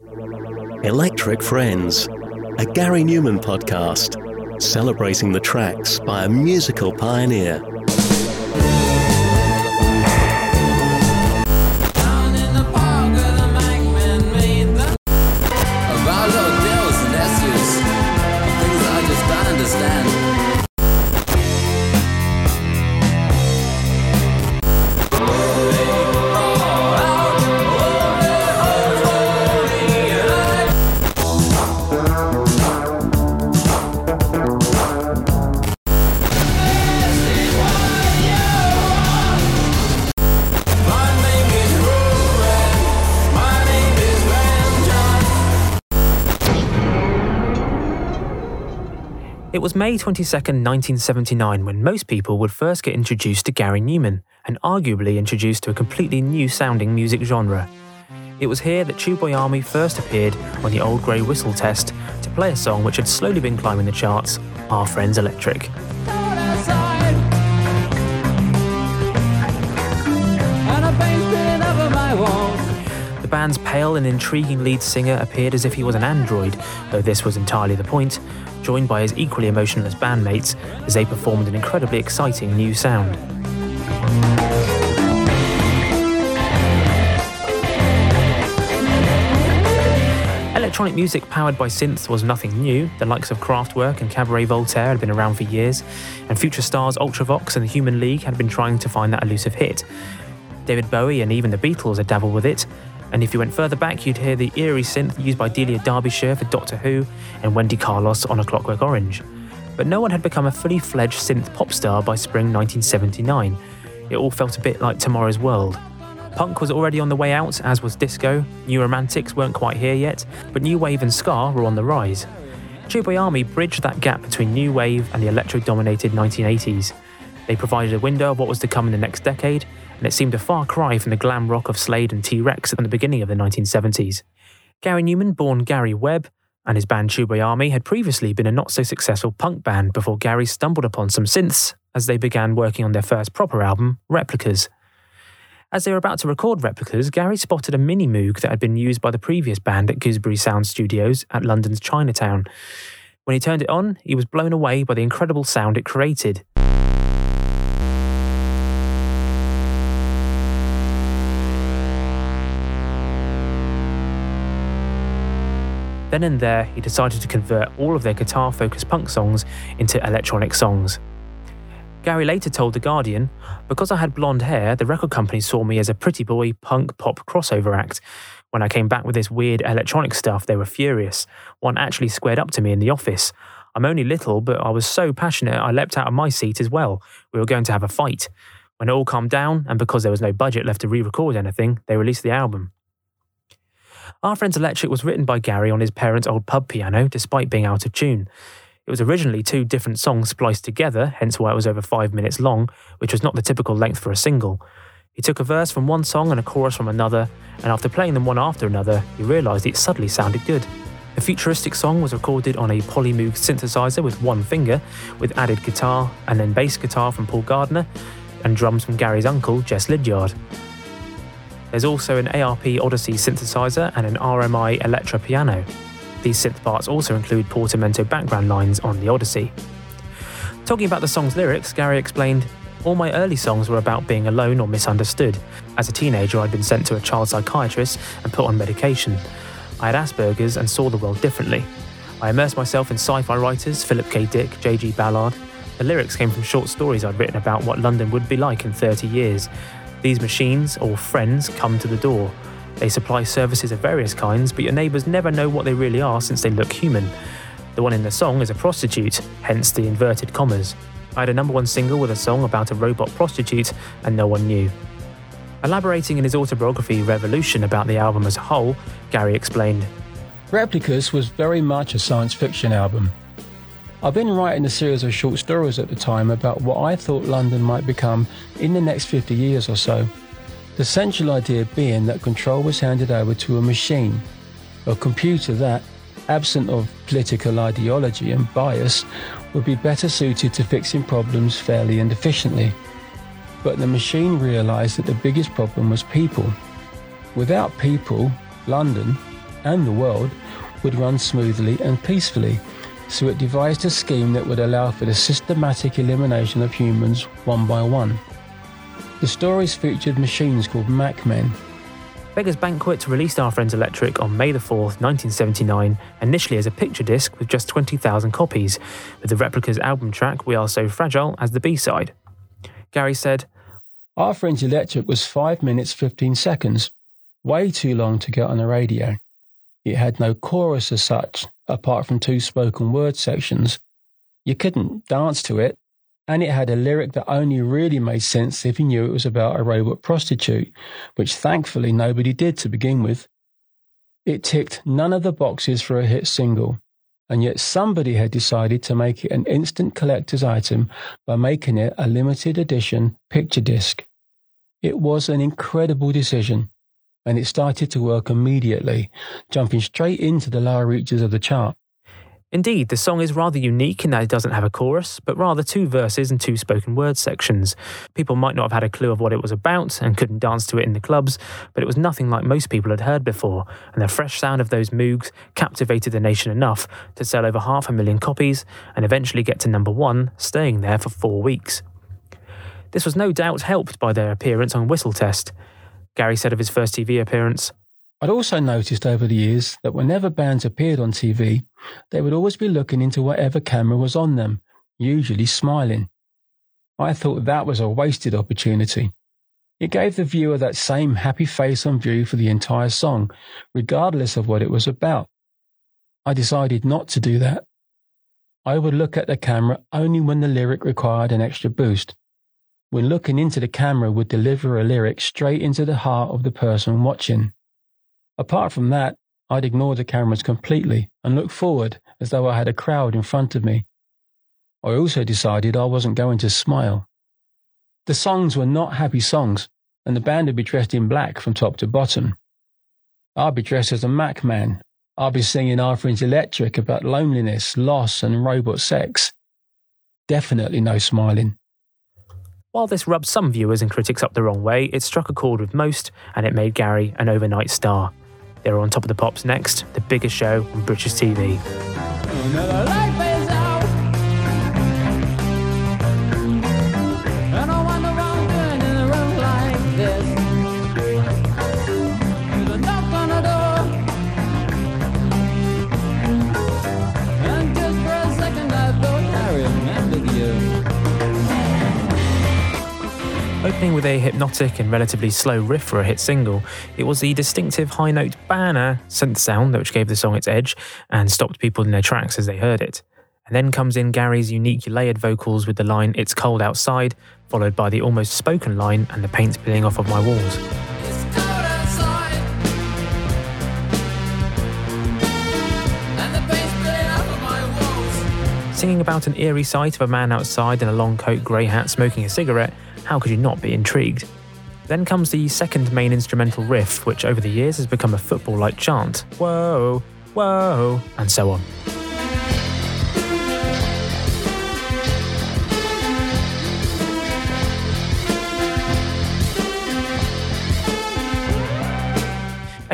Electric Friends, a Gary Numan podcast celebrating the tracks by a musical pioneer. Was May 22, 1979, when most people would first get introduced to Gary Numan, and arguably introduced to a completely new sounding music genre. It was here that Army first appeared on the Old Grey Whistle test to play a song which had slowly been climbing the charts, Are Friends Electric. Band's pale and intriguing lead singer appeared as if he was an android, though this was entirely the point, joined by his equally emotionless bandmates as they performed an incredibly exciting new sound. Electronic music powered by synths was nothing new. The likes of Kraftwerk and Cabaret Voltaire had been around for years, and future stars Ultravox and the Human League had been trying to find that elusive hit. David Bowie and even the Beatles had dabbled with it, and if you went further back, you'd hear the eerie synth used by Delia Derbyshire for Doctor Who and Wendy Carlos on A Clockwork Orange. But no one had become a fully fledged synth pop star by spring 1979. It all felt a bit like tomorrow's world. Punk was already on the way out, as was disco. New romantics weren't quite here yet, but new wave and ska were on the rise. Tubeway Army bridged that gap between new wave and the electro dominated 1980s. They provided a window of what was to come in the next decade, and it seemed a far cry from the glam rock of Slade and T Rex at the beginning of the 1970s. Gary Numan, born Gary Webb, and his band Tubeway Army had previously been a not so successful punk band before Gary stumbled upon some synths as they began working on their first proper album, Replicas. As they were about to record Replicas, Gary spotted a mini Moog that had been used by the previous band at Gooseberry Sound Studios at London's Chinatown. When he turned it on, he was blown away by the incredible sound it created. Then and there, he decided to convert all of their guitar focused punk songs into electronic songs. Gary later told The Guardian, Because I had blonde hair, the record company saw me as a pretty boy punk pop crossover act. When I came back with this weird electronic stuff, they were furious. One actually squared up to me in the office. I'm only little, but I was so passionate I leapt out of my seat as well. We were going to have a fight. When it all calmed down, and because there was no budget left to re record anything, they released the album. Are Friends Electric was written by Gary on his parents' old pub piano, despite being out of tune. It was originally two different songs spliced together, hence why it was over five minutes long, which was not the typical length for a single. He took a verse from one song and a chorus from another, and after playing them one after another, he realised it suddenly sounded good. The futuristic song was recorded on a Polymoog synthesizer with one finger, with added guitar and then bass guitar from Paul Gardner, and drums from Gary's uncle, Jess Lidyard. There's also an ARP Odyssey synthesizer and an RMI Electra piano. These synth parts also include Portamento background lines on the Odyssey. Talking about the song's lyrics, Gary explained, all my early songs were about being alone or misunderstood. As a teenager, I'd been sent to a child psychiatrist and put on medication. I had Asperger's and saw the world differently. I immersed myself in sci fi writers Philip K. Dick, J.G. Ballard. The lyrics came from short stories I'd written about what London would be like in 30 years, these machines, or friends, come to the door. They supply services of various kinds, but your neighbours never know what they really are since they look human. The one in the song is a prostitute, hence the inverted commas. I had a number one single with a song about a robot prostitute, and no one knew. Elaborating in his autobiography Revolution about the album as a whole, Gary explained Replicas was very much a science fiction album. I've been writing a series of short stories at the time about what I thought London might become in the next 50 years or so. The central idea being that control was handed over to a machine, a computer that, absent of political ideology and bias, would be better suited to fixing problems fairly and efficiently. But the machine realised that the biggest problem was people. Without people, London, and the world would run smoothly and peacefully, so it devised a scheme that would allow for the systematic elimination of humans one by one. The stories featured machines called Machmen. Beggars Banquet released Are Friends Electric on May the 4th, 1979, initially as a picture disc with just 20,000 copies, with the Replicas album track We Are So Fragile as the B side. Gary said, Are Friends Electric was 5 minutes 15 seconds, way too long to get on the radio. It had no chorus as such, apart from two spoken word sections. You couldn't dance to it, and it had a lyric that only really made sense if you knew it was about a robot prostitute, which thankfully nobody did to begin with. It ticked none of the boxes for a hit single, and yet somebody had decided to make it an instant collector's item by making it a limited edition picture disc. It was an incredible decision and it started to work immediately, jumping straight into the lower reaches of the chart. Indeed, the song is rather unique in that it doesn't have a chorus, but rather two verses and two spoken word sections. People might not have had a clue of what it was about and couldn't dance to it in the clubs, but it was nothing like most people had heard before, and the fresh sound of those moogs captivated the nation enough to sell over half a million copies and eventually get to number one, staying there for four weeks. This was no doubt helped by their appearance on Whistle Test. Gary said of his first TV appearance. I'd also noticed over the years that whenever bands appeared on TV, they would always be looking into whatever camera was on them, usually smiling. I thought that was a wasted opportunity. It gave the viewer that same happy face on view for the entire song, regardless of what it was about. I decided not to do that. I would look at the camera only when the lyric required an extra boost when looking into the camera would deliver a lyric straight into the heart of the person watching. Apart from that, I'd ignore the cameras completely and look forward as though I had a crowd in front of me. I also decided I wasn't going to smile. The songs were not happy songs, and the band would be dressed in black from top to bottom. I'd be dressed as a Machman. I'd be singing Friends Electric about loneliness, loss, and robot sex. Definitely no smiling. While this rubbed some viewers and critics up the wrong way, it struck a chord with most, and it made Gary an overnight star. They were on top of the pops next, the biggest show on British TV. With a hypnotic and relatively slow riff for a hit single, it was the distinctive high note banner synth sound which gave the song its edge and stopped people in their tracks as they heard it. And then comes in Gary's unique layered vocals with the line It's Cold Outside, followed by the almost spoken line and the paint spilling off of my walls. Singing about an eerie sight of a man outside in a long coat, grey hat, smoking a cigarette, how could you not be intrigued? Then comes the second main instrumental riff, which over the years has become a football like chant Whoa, whoa, and so on.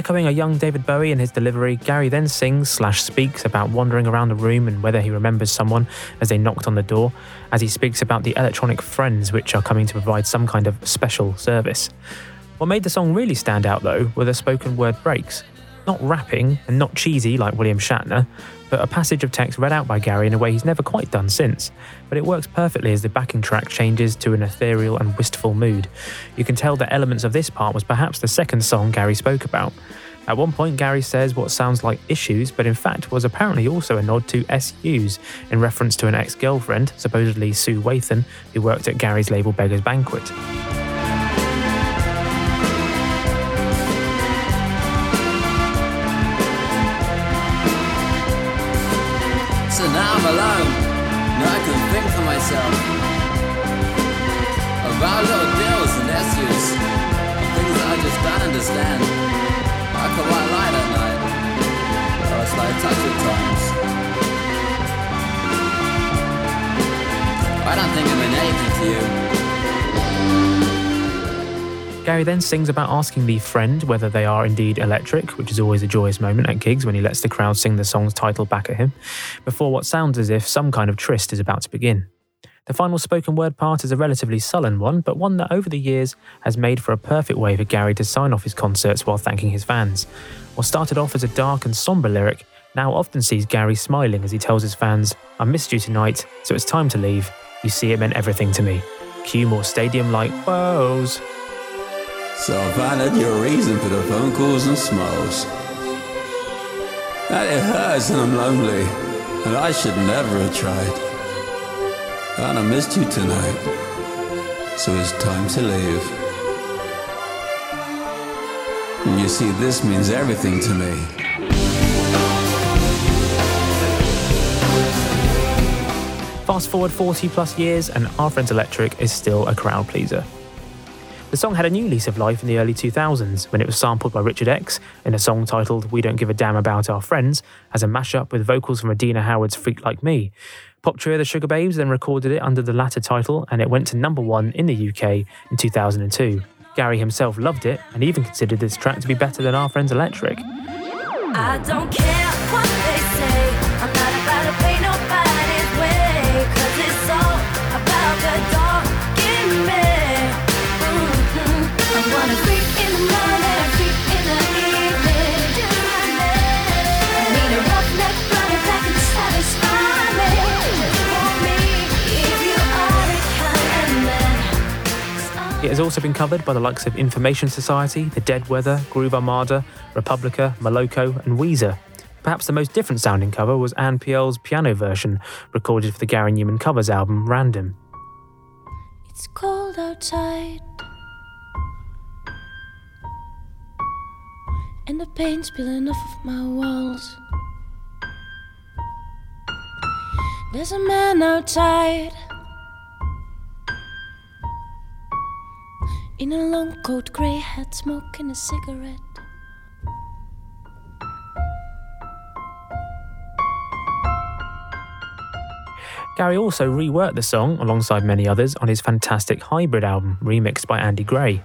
Echoing a young David Bowie in his delivery, Gary then sings slash speaks about wandering around the room and whether he remembers someone as they knocked on the door, as he speaks about the electronic friends which are coming to provide some kind of special service. What made the song really stand out, though, were the spoken word breaks. Not rapping and not cheesy like William Shatner, but a passage of text read out by Gary in a way he's never quite done since. But it works perfectly as the backing track changes to an ethereal and wistful mood. You can tell that elements of this part was perhaps the second song Gary spoke about. At one point, Gary says what sounds like issues, but in fact was apparently also a nod to SUs, in reference to an ex girlfriend, supposedly Sue Wathan, who worked at Gary's label Beggars Banquet. Myself about little deals and issues, things that I just don't understand. I can white light at night, or it's like touch at times. I don't think I mean anything to you. Gary then sings about asking the friend whether they are indeed electric, which is always a joyous moment at gigs when he lets the crowd sing the song's title back at him, before what sounds as if some kind of tryst is about to begin. The final spoken word part is a relatively sullen one, but one that over the years has made for a perfect way for Gary to sign off his concerts while thanking his fans. What started off as a dark and somber lyric now often sees Gary smiling as he tells his fans, I missed you tonight, so it's time to leave. You see, it meant everything to me. Cue more stadium like woes. So I find out your reason for the phone calls and smiles. That it hurts and I'm lonely, and I should never have tried. And I missed you tonight, so it's time to leave. And you see, this means everything to me. Fast forward 40 plus years, and Are Friends Electric is still a crowd pleaser. The song had a new lease of life in the early 2000s when it was sampled by Richard X in a song titled We Don't Give a Damn About Our Friends as a mashup with vocals from Adina Howard's Freak Like Me. Pop trio The Sugababes then recorded it under the latter title and it went to number one in the UK in 2002. Gary himself loved it and even considered this track to be better than Are Friends Electric. Has also been covered by the likes of Information Society, The Dead Weather, Groove Armada, Republica, Moloko, and Weezer. Perhaps the most different sounding cover was An Pierle's piano version, recorded for the Gary Numan covers album Random. It's cold outside. And the paint's spilling off of my walls. There's a man outside. In a long coat, grey hat, smoking a cigarette. Gary also reworked the song, alongside many others, on his fantastic Hybrid album, remixed by Andy Gray.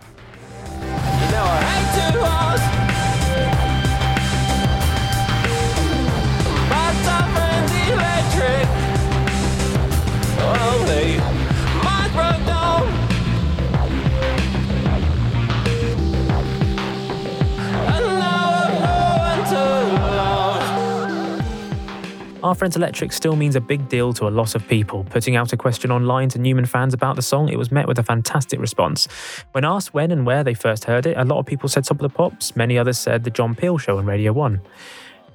Are Friends Electric still means a big deal to a lot of people. Putting out a question online to Numan fans about the song, it was met with a fantastic response. When asked when and where they first heard it, a lot of people said Top of the Pops, many others said The John Peel Show on Radio 1.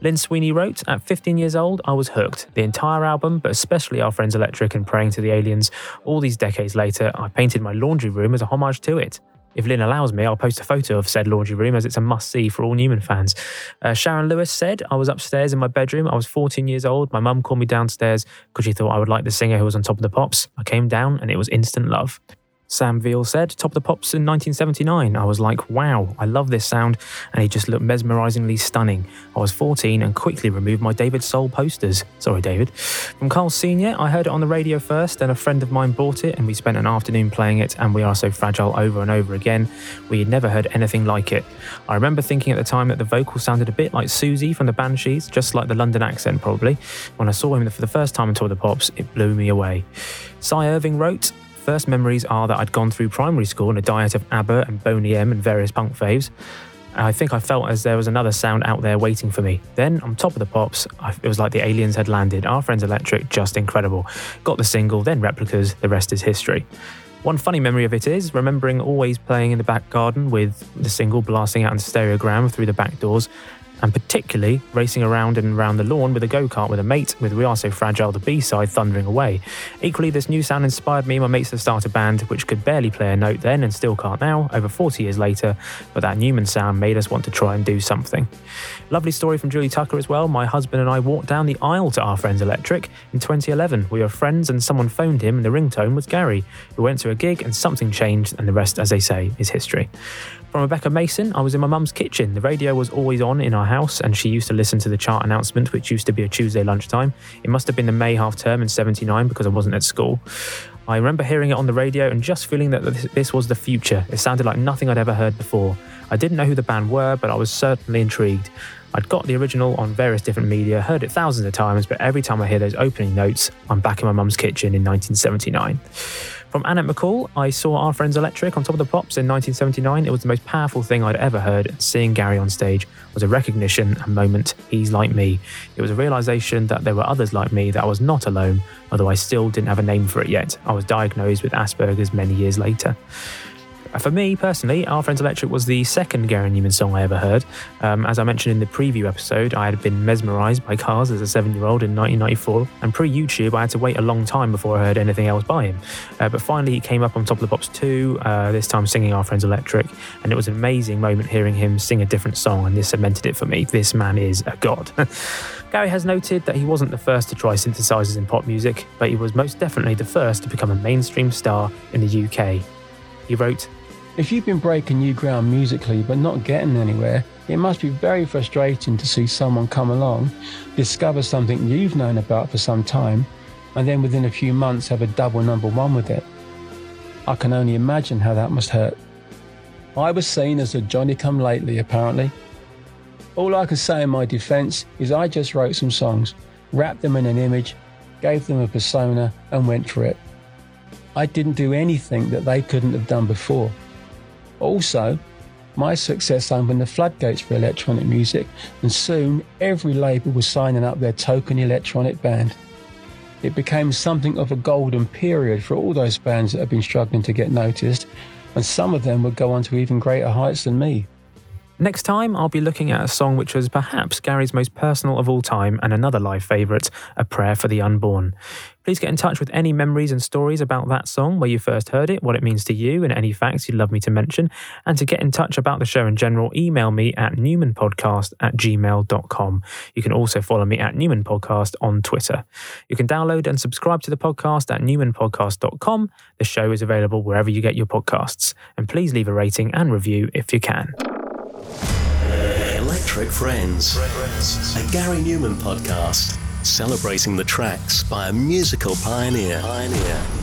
Lynn Sweeney wrote, At 15 years old, I was hooked. The entire album, but especially Our Friends Electric and Praying to the Aliens, all these decades later, I painted my laundry room as a homage to it. If Lynn allows me, I'll post a photo of said laundry room as it's a must see for all Numan fans. Uh, Sharon Lewis said, I was upstairs in my bedroom. I was 14 years old. My mum called me downstairs because she thought I would like the singer who was on top of the pops. I came down and it was instant love. Sam Veal said, Top of the Pops in 1979. I was like, wow, I love this sound, and he just looked mesmerizingly stunning. I was 14 and quickly removed my David Soul posters. Sorry, David. From Carl Sr., I heard it on the radio first, then a friend of mine bought it, and we spent an afternoon playing it, and we are so fragile over and over again. We had never heard anything like it. I remember thinking at the time that the vocal sounded a bit like Siouxsie from the Banshees, just like the London accent, probably. When I saw him for the first time on Tour the Pops, it blew me away. Cy Irving wrote, First memories are that I'd gone through primary school on a diet of ABBA and Boney M and various punk faves. I think I felt as there was another sound out there waiting for me. Then, on top of the pops, it was like the aliens had landed. Are friends Electric, just incredible. Got the single, then replicas, the rest is history. One funny memory of it is remembering always playing in the back garden with the single blasting out in stereogram through the back doors, and particularly racing around and around the lawn with a go kart with a mate with We Are So Fragile, the B side, thundering away. Equally, this new sound inspired me and my mates to start a band which could barely play a note then and still can't now, over 40 years later, but that Numan sound made us want to try and do something. Lovely story from Julie Tucker as well. My husband and I walked down the aisle to are friends Electric in 2011. We were friends and someone phoned him and the ringtone was Gary. We went to a gig and something changed, and the rest, as they say, is history. From Rebecca Mason, I was in my mum's kitchen. The radio was always on in our house, and she used to listen to the chart announcement, which used to be a Tuesday lunchtime. It must have been the May half term in 79 because I wasn't at school. I remember hearing it on the radio and just feeling that this, was the future. It sounded like nothing I'd ever heard before. I didn't know who the band were, but I was certainly intrigued. I'd got the original on various different media, heard it thousands of times, but every time I hear those opening notes, I'm back in my mum's kitchen in 1979. From Annette McCall, I saw Are Friends Electric on Top of the Pops in 1979. It was the most powerful thing I'd ever heard. Seeing Gary on stage was a recognition, a moment, he's like me. It was a realization that there were others like me, that I was not alone, although I still didn't have a name for it yet. I was diagnosed with Asperger's many years later. For me personally, Are Friends Electric was the second Gary Numan song I ever heard. Um, as I mentioned in the preview episode, I had been mesmerised by cars as a seven year old in 1994, and pre YouTube, I had to wait a long time before I heard anything else by him. Uh, but finally, he came up on Top of the Pops 2, uh, this time singing Our Friends Electric, and it was an amazing moment hearing him sing a different song, and this cemented it for me. This man is a god. Gary has noted that he wasn't the first to try synthesizers in pop music, but he was most definitely the first to become a mainstream star in the UK. He wrote, If you've been breaking new ground musically but not getting anywhere, it must be very frustrating to see someone come along, discover something you've known about for some time, and then within a few months have a double number one with it. I can only imagine how that must hurt. I was seen as a Johnny come lately, apparently. All I can say in my defense is I just wrote some songs, wrapped them in an image, gave them a persona, and went for it. I didn't do anything that they couldn't have done before. Also, my success opened the floodgates for electronic music, and soon every label was signing up their token electronic band. It became something of a golden period for all those bands that had been struggling to get noticed, and some of them would go on to even greater heights than me. Next time, I'll be looking at a song which was perhaps Gary's most personal of all time and another live favourite, A Prayer for the Unborn. Please get in touch with any memories and stories about that song, where you first heard it, what it means to you, and any facts you'd love me to mention. And to get in touch about the show in general, email me at numanpodcast at gmail.com. You can also follow me at Numan Podcast on Twitter. You can download and subscribe to the podcast at numanpodcast.com. The show is available wherever you get your podcasts. And please leave a rating and review if you can. Electric Friends, a Gary Numan podcast celebrating the tracks by a musical pioneer. pioneer.